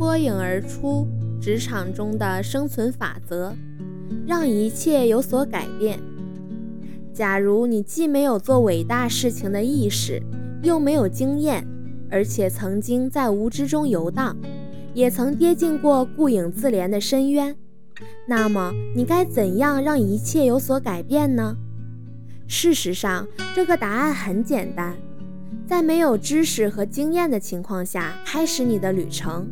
脱颖而出职场中的生存法则，让一切有所改变。假如你既没有做伟大事情的意识，又没有经验，而且曾经在无知中游荡，也曾跌进过顾影自怜的深渊，那么你该怎样让一切有所改变呢？事实上，这个答案很简单。在没有知识和经验的情况下开始你的旅程，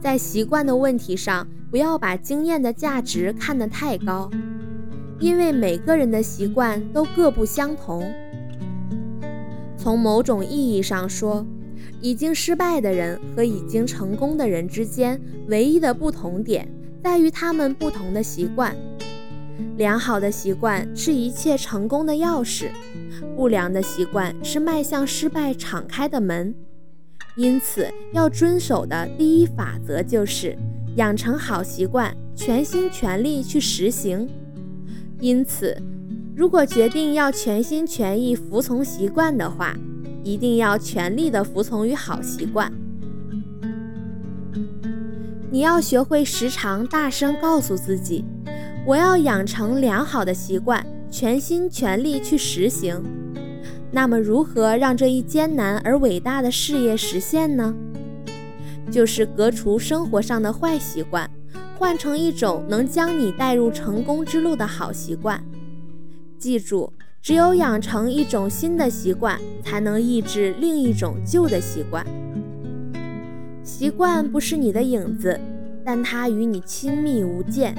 在习惯的问题上，不要把经验的价值看得太高，因为每个人的习惯都各不相同。从某种意义上说，已经失败的人和已经成功的人之间唯一的不同点在于他们不同的习惯。良好的习惯是一切成功的钥匙。不良的习惯是迈向失败敞开的门，因此要遵守的第一法则就是养成好习惯，全心全力去实行。因此，如果决定要全心全意服从习惯的话，一定要全力的服从于好习惯。你要学会时常大声告诉自己：“我要养成良好的习惯。”全心全力去实行，那么如何让这一艰难而伟大的事业实现呢？就是革除生活上的坏习惯，换成一种能将你带入成功之路的好习惯。记住，只有养成一种新的习惯，才能抑制另一种旧的习惯。习惯不是你的影子，但它与你亲密无间。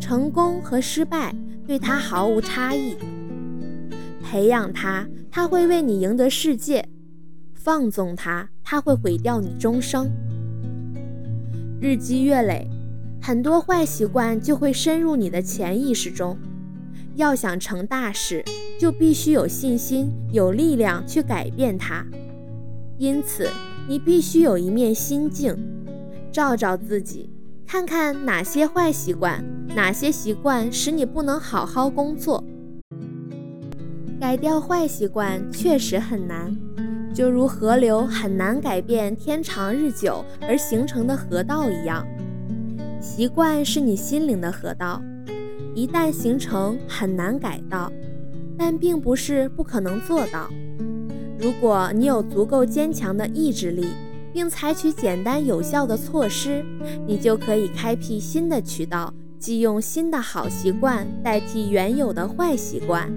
成功和失败。对它毫无差异，培养他，他会为你赢得世界；放纵他，他会毁掉你终生。日积月累，很多坏习惯就会深入你的潜意识中。要想成大事，就必须有信心、有力量去改变它。因此，你必须有一面心镜，照照自己。看看哪些坏习惯，哪些习惯使你不能好好工作。改掉坏习惯确实很难，就如河流很难改变天长日久而形成的河道一样。习惯是你心灵的河道，一旦形成很难改道，但并不是不可能做到。如果你有足够坚强的意志力。并采取简单有效的措施，你就可以开辟新的渠道，即用新的好习惯代替原有的坏习惯。